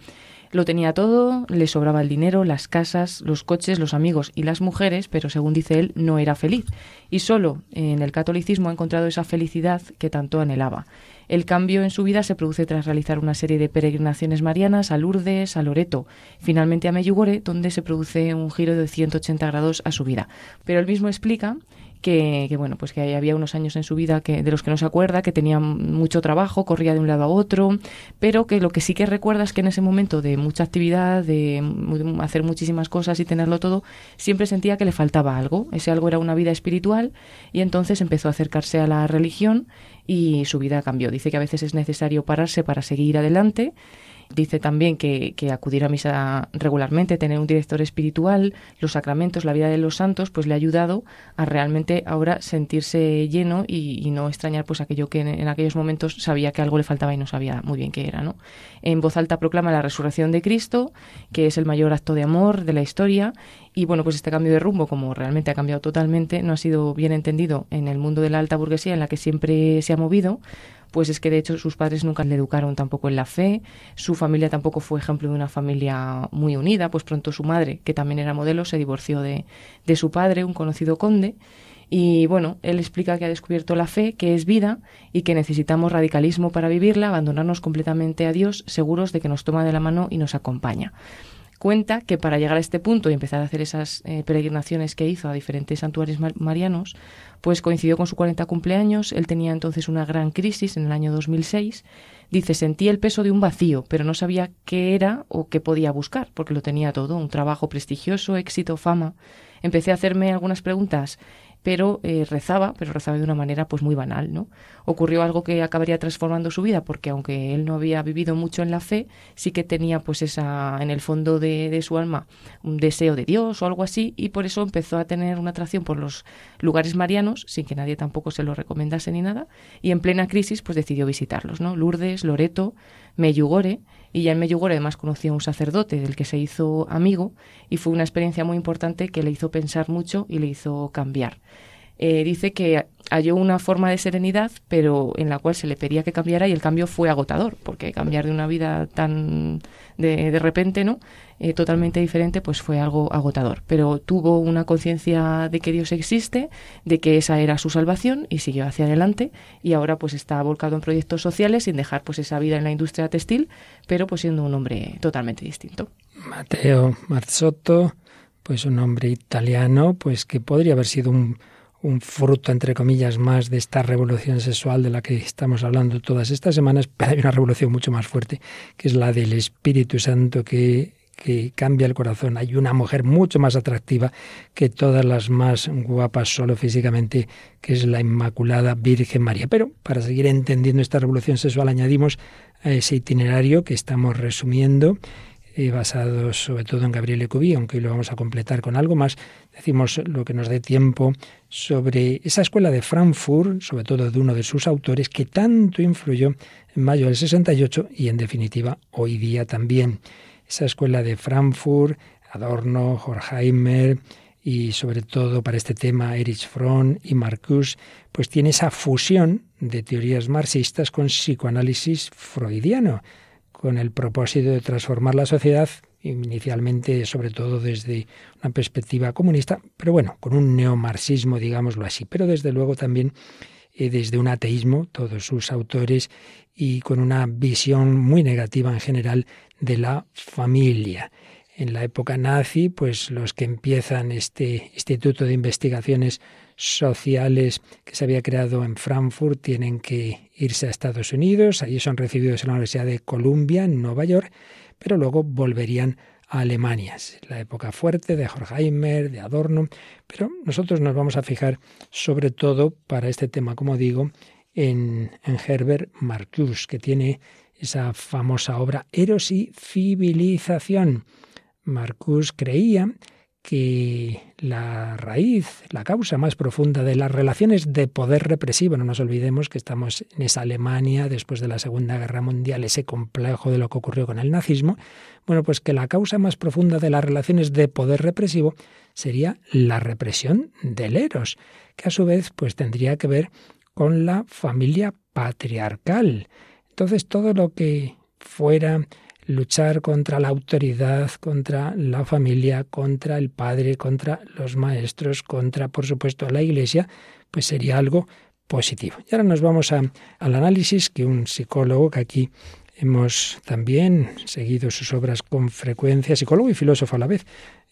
Lo tenía todo, le sobraba el dinero, las casas, los coches, los amigos y las mujeres, pero según dice él, no era feliz. Y solo en el catolicismo ha encontrado esa felicidad que tanto anhelaba. El cambio en su vida se produce tras realizar una serie de peregrinaciones marianas a Lourdes, a Loreto, finalmente a Meyugore, donde se produce un giro de 180 grados a su vida. Pero él mismo explica que, bueno, pues que había unos años en su vida que, de los que no se acuerda, que tenía mucho trabajo, corría de un lado a otro, pero que lo que sí que recuerda es que en ese momento de mucha actividad, de hacer muchísimas cosas y tenerlo todo, siempre sentía que le faltaba algo. Ese algo era una vida espiritual y entonces empezó a acercarse a la religión y su vida cambió. Dice que a veces es necesario pararse para seguir adelante Dice también que, acudir a misa regularmente, tener un director espiritual, los sacramentos, la vida de los santos, pues le ha ayudado a realmente ahora sentirse lleno y, no extrañar pues aquello que en, aquellos momentos sabía que algo le faltaba y no sabía muy bien qué era, ¿no? En voz alta proclama la resurrección de Cristo, que es el mayor acto de amor de la historia y bueno, pues este cambio de rumbo, como realmente ha cambiado totalmente, no ha sido bien entendido en el mundo de la alta burguesía en la que siempre se ha movido, pues es que de hecho sus padres nunca le educaron tampoco en la fe, su familia tampoco fue ejemplo de una familia muy unida, pues pronto su madre, que también era modelo, se divorció de, de su padre, un conocido conde, y bueno, él explica que ha descubierto la fe, que es vida y que necesitamos radicalismo para vivirla, abandonarnos completamente a Dios, seguros de que nos toma de la mano y nos acompaña cuenta que para llegar a este punto y empezar a hacer esas eh, peregrinaciones que hizo a diferentes santuarios marianos, pues coincidió con su 40 cumpleaños, él tenía entonces una gran crisis en el año 2006, dice, sentí el peso de un vacío, pero no sabía qué era o qué podía buscar, porque lo tenía todo, un trabajo prestigioso, éxito, fama. Empecé a hacerme algunas preguntas pero eh, rezaba, pero rezaba de una manera pues muy banal, ¿no? Ocurrió algo que acabaría transformando su vida, porque aunque él no había vivido mucho en la fe, sí que tenía pues esa, en el fondo de, su alma, un deseo de Dios o algo así, y por eso empezó a tener una atracción por los lugares marianos, sin que nadie tampoco se lo recomendase ni nada, y en plena crisis pues decidió visitarlos, ¿no? Lourdes, Loreto, Meyugore, y ya en Medjugorje además conoció a un sacerdote del que se hizo amigo y fue una experiencia muy importante que le hizo pensar mucho y le hizo cambiar. Eh, dice que halló una forma de serenidad, pero en la cual se le pedía que cambiara y el cambio fue agotador, porque cambiar de una vida tan de, de repente, ¿no? Eh, totalmente diferente, pues fue algo agotador. Pero tuvo una conciencia de que Dios existe, de que esa era su salvación y siguió hacia adelante y ahora pues está volcado en proyectos sociales sin dejar pues esa vida en la industria textil, pero pues siendo un hombre totalmente distinto. Mateo Marzotto, pues un hombre italiano, pues que podría haber sido un un fruto, entre comillas, más de esta revolución sexual de la que estamos hablando todas estas semanas, pero hay una revolución mucho más fuerte, que es la del Espíritu Santo que, que cambia el corazón. Hay una mujer mucho más atractiva que todas las más guapas solo físicamente, que es la Inmaculada Virgen María. Pero para seguir entendiendo esta revolución sexual añadimos a ese itinerario que estamos resumiendo eh, basados sobre todo en Gabriel Cubí, aunque hoy lo vamos a completar con algo más. Decimos lo que nos dé tiempo sobre esa escuela de Frankfurt, sobre todo de uno de sus autores, que tanto influyó en mayo del 68 y en definitiva hoy día también. Esa escuela de Frankfurt, Adorno, Horkheimer, y sobre todo para este tema Erich Fromm y Marcuse, pues tiene esa fusión de teorías marxistas con psicoanálisis freudiano con el propósito de transformar la sociedad, inicialmente sobre todo desde una perspectiva comunista, pero bueno, con un neomarxismo, digámoslo así, pero desde luego también eh, desde un ateísmo, todos sus autores, y con una visión muy negativa en general de la familia. En la época nazi, pues los que empiezan este Instituto de Investigaciones sociales que se había creado en Frankfurt tienen que irse a Estados Unidos, allí son recibidos en la Universidad de Columbia, en Nueva York, pero luego volverían a Alemania. la época fuerte de Horkheimer, de Adorno, pero nosotros nos vamos a fijar sobre todo para este tema, como digo, en, en Herbert Marcuse, que tiene esa famosa obra Eros y civilización. Marcuse creía que la raíz, la causa más profunda de las relaciones de poder represivo, no nos olvidemos que estamos en esa Alemania después de la Segunda Guerra Mundial, ese complejo de lo que ocurrió con el nazismo, bueno, pues que la causa más profunda de las relaciones de poder represivo sería la represión del eros, que a su vez pues tendría que ver con la familia patriarcal. Entonces todo lo que fuera luchar contra la autoridad, contra la familia, contra el padre, contra los maestros, contra, por supuesto, la iglesia, pues sería algo positivo. Y ahora nos vamos al análisis que un psicólogo que aquí hemos también seguido sus obras con frecuencia, psicólogo y filósofo a la vez,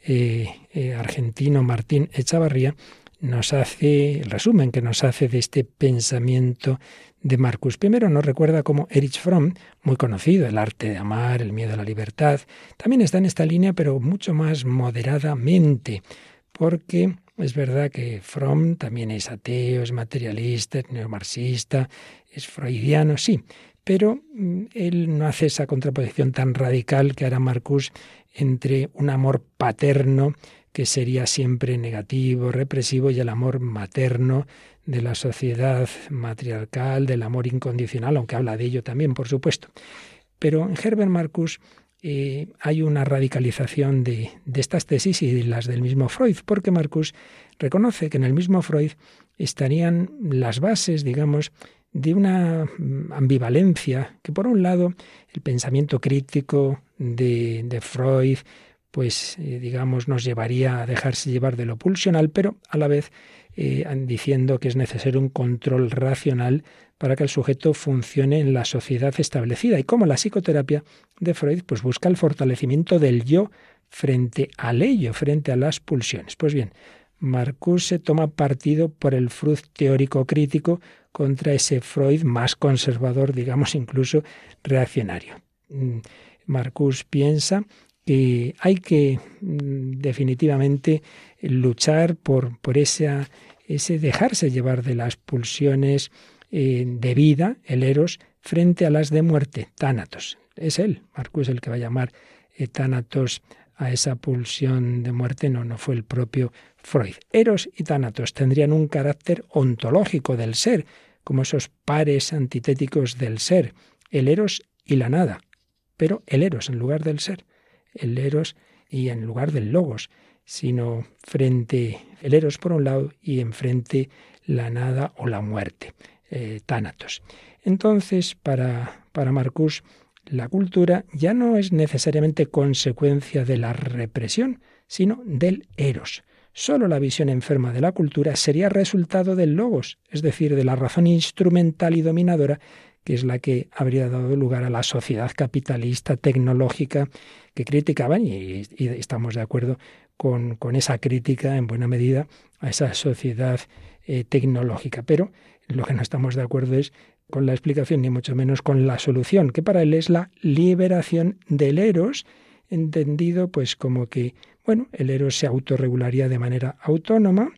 eh, eh, argentino Martín Echavarría, nos hace el resumen que nos hace de este pensamiento de Marcus. Primero nos recuerda como Erich Fromm, muy conocido, el arte de amar, el miedo a la libertad, también está en esta línea, pero mucho más moderadamente, porque es verdad que Fromm también es ateo, es materialista, es neomarxista, es freudiano, sí, pero mm, él no hace esa contraposición tan radical que hará Marcus entre un amor paterno que sería siempre negativo, represivo, y el amor materno de la sociedad matriarcal, del amor incondicional, aunque habla de ello también, por supuesto. Pero en Herbert Marcus eh, hay una radicalización de, estas tesis y las del mismo Freud, porque Marcus reconoce que en el mismo Freud estarían las bases, digamos, de una mm, ambivalencia, que por un lado el pensamiento crítico de, de Freud, pues eh, digamos nos llevaría a dejarse llevar de lo pulsional, pero a la vez eh, diciendo que es necesario un control racional para que el sujeto funcione en la sociedad establecida. Y como la psicoterapia de Freud pues busca el fortalecimiento del yo frente al ello, frente a las pulsiones. Pues bien, Marcuse toma partido por el Freud teórico crítico contra ese Freud más conservador, digamos incluso reaccionario. Mm, Marcus piensa hay que mm, definitivamente luchar por, por ese dejarse llevar de las pulsiones eh, de vida, el eros, frente a las de muerte, tánatos. Es él, Marcus, el que va a llamar eh, tánatos a esa pulsión de muerte, no, no fue el propio Freud. Eros y tánatos tendrían un carácter ontológico del ser, como esos pares antitéticos del ser, el eros y la nada, pero el eros en lugar del ser el eros y en lugar del logos, sino frente el eros por un lado y enfrente la nada o la muerte, eh, tánatos. Entonces, para, para Marcus, la cultura ya no es necesariamente consecuencia de la represión, sino del eros. Solo la visión enferma de la cultura sería resultado del logos, es decir, de la razón instrumental y dominadora que es la que habría dado lugar a la sociedad capitalista tecnológica que criticaban, y, estamos de acuerdo con, esa crítica en buena medida a esa sociedad eh, tecnológica. Pero lo que no estamos de acuerdo es con la explicación, ni mucho menos con la solución, que para él es la liberación del eros, entendido pues como que, bueno, el eros se autorregularía de manera autónoma,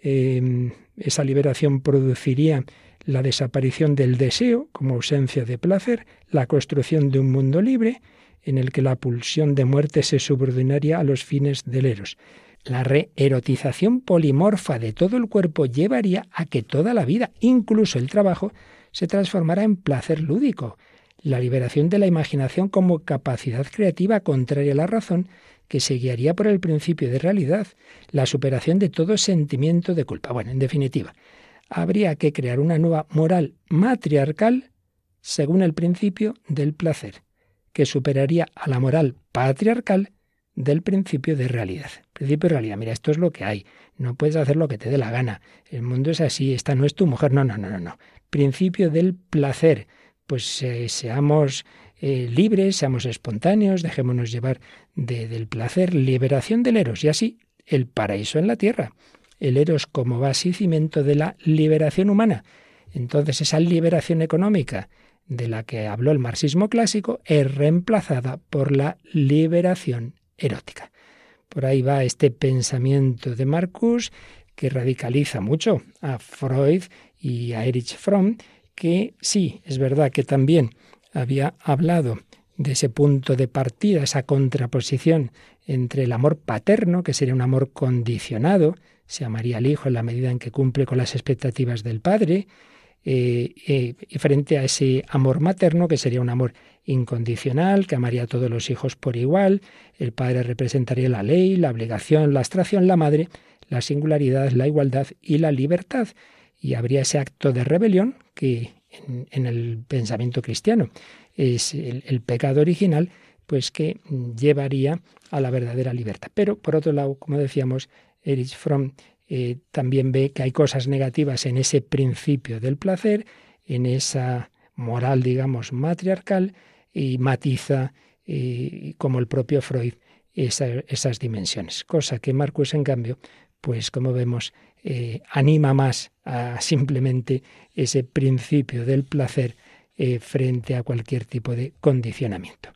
eh, esa liberación produciría la desaparición del deseo como ausencia de placer, la construcción de un mundo libre en el que la pulsión de muerte se subordinaría a los fines del eros. La reerotización polimorfa de todo el cuerpo llevaría a que toda la vida, incluso el trabajo, se transformara en placer lúdico. La liberación de la imaginación como capacidad creativa contraria a la razón, que se guiaría por el principio de realidad, la superación de todo sentimiento de culpa. Bueno, en definitiva, habría que crear una nueva moral matriarcal según el principio del placer, que superaría a la moral patriarcal del principio de realidad. Principio de realidad, mira, esto es lo que hay, no puedes hacer lo que te dé la gana, el mundo es así, esta no es tu mujer, no, no, no, no. Principio del placer, pues eh, seamos eh, libres, seamos espontáneos, dejémonos llevar del placer, liberación del eros y así el paraíso en la tierra el eros como base y cimiento de la liberación humana. Entonces esa liberación económica de la que habló el marxismo clásico es reemplazada por la liberación erótica. Por ahí va este pensamiento de Marcus que radicaliza mucho a Freud y a Erich Fromm, que sí, es verdad que también había hablado de ese punto de partida, esa contraposición entre el amor paterno, que sería un amor condicionado, se amaría al hijo en la medida en que cumple con las expectativas del padre, eh, eh, y frente a ese amor materno, que sería un amor incondicional, que amaría a todos los hijos por igual, el padre representaría la ley, la obligación, la abstracción, la madre, la singularidad, la igualdad y la libertad. Y habría ese acto de rebelión que en, el pensamiento cristiano es el, pecado original, pues que llevaría a la verdadera libertad. Pero, por otro lado, como decíamos, Erich Fromm eh, también ve que hay cosas negativas en ese principio del placer, en esa moral, digamos, matriarcal, y matiza, eh, como el propio Freud, esas dimensiones. Cosa que Marcus, en cambio, pues como vemos, eh, anima más a simplemente ese principio del placer frente a cualquier tipo de condicionamiento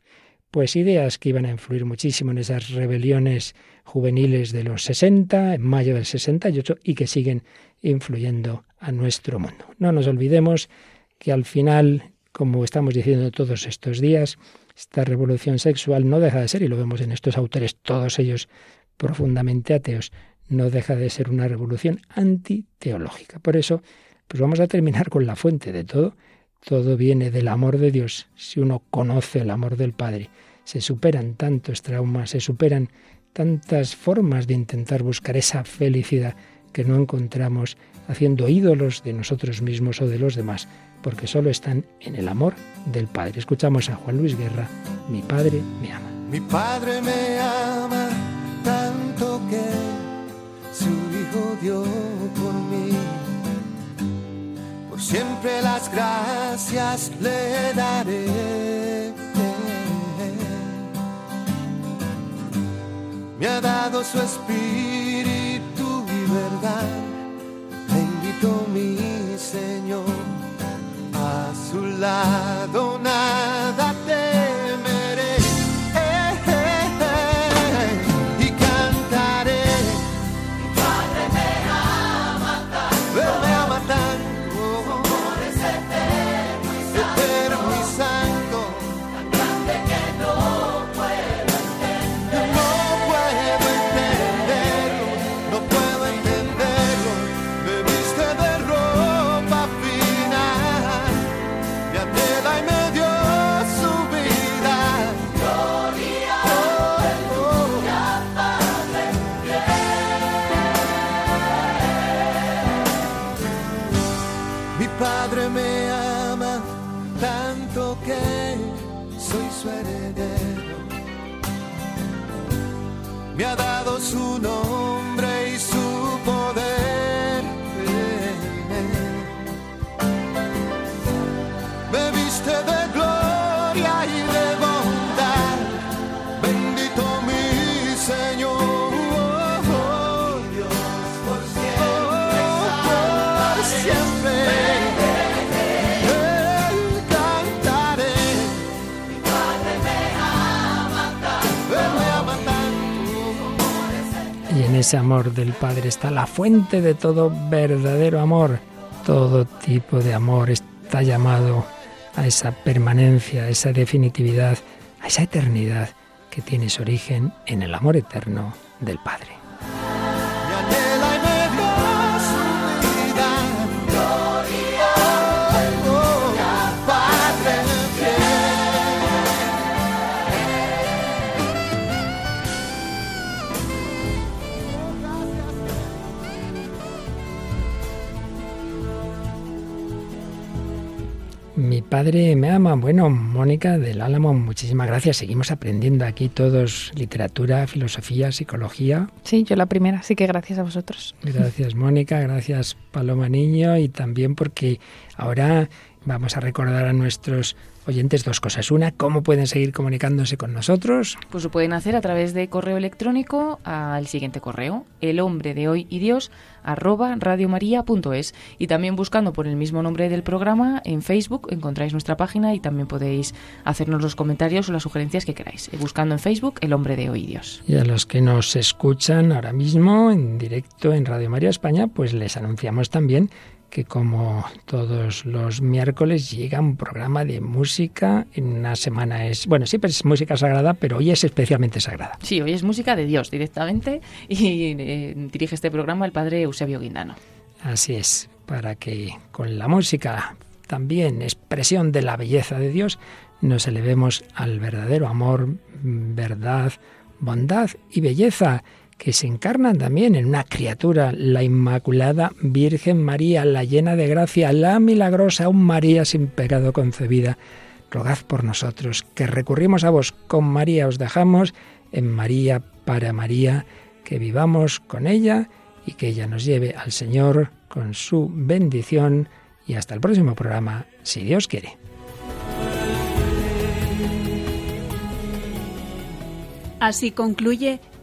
pues ideas que iban a influir muchísimo en esas rebeliones juveniles de los 60, en mayo del 68, y que siguen influyendo a nuestro mundo. No nos olvidemos que al final, como estamos diciendo todos estos días, esta revolución sexual no deja de ser, y lo vemos en estos autores, todos ellos profundamente ateos, no deja de ser una revolución antiteológica. Por eso, pues vamos a terminar con la fuente de todo, todo viene del amor de Dios. Si uno conoce el amor del Padre, se superan tantos traumas, se superan tantas formas de intentar buscar esa felicidad que no encontramos haciendo ídolos de nosotros mismos o de los demás, porque solo están en el amor del Padre. Escuchamos a Juan Luis Guerra, mi Padre me ama. Mi Padre me ama tanto que su Hijo dio por mí siempre las gracias le daré. Me ha dado su espíritu y verdad. Bendito mi Señor, a su lado nada ese amor del Padre está la fuente de todo verdadero amor. Todo tipo de amor está llamado a esa permanencia, a esa definitividad, a esa eternidad que tiene su origen en el amor eterno del Padre. Padre me ama. Bueno, Mónica del Álamo, muchísimas gracias. Seguimos aprendiendo aquí todos literatura, filosofía, psicología. Sí, yo la primera, así que gracias a vosotros. Gracias, Mónica. Gracias, Paloma Niño. Y también porque ahora vamos a recordar a nuestros oyentes dos cosas. Una, cómo pueden seguir comunicándose con nosotros. Pues lo pueden hacer a través de correo electrónico al siguiente correo, el hombre de hoy y Dios arroba radiomaria.es y también buscando por el mismo nombre del programa en Facebook encontráis nuestra página y también podéis hacernos los comentarios o las sugerencias que queráis. Eh, buscando en Facebook el hombre de hoy y Dios. Y a los que nos escuchan ahora mismo en directo en Radio María España, pues les anunciamos también que como todos los miércoles llega un programa de música. En una semana es, bueno, siempre es música sagrada, pero hoy es especialmente sagrada. Sí, hoy es música de Dios directamente y eh, dirige este programa el padre Eusebio Guindano. Así es, para que con la música, también expresión de la belleza de Dios, nos elevemos al verdadero amor, verdad, bondad y belleza que se encarnan también en una criatura, la Inmaculada Virgen María, la llena de gracia, la milagrosa, un María sin pecado concebida. Rogad por nosotros, que recurrimos a vos. Con María os dejamos, en María, para María, que vivamos con ella y que ella nos lleve al Señor con su bendición. Y hasta el próximo programa, si Dios quiere. Así concluye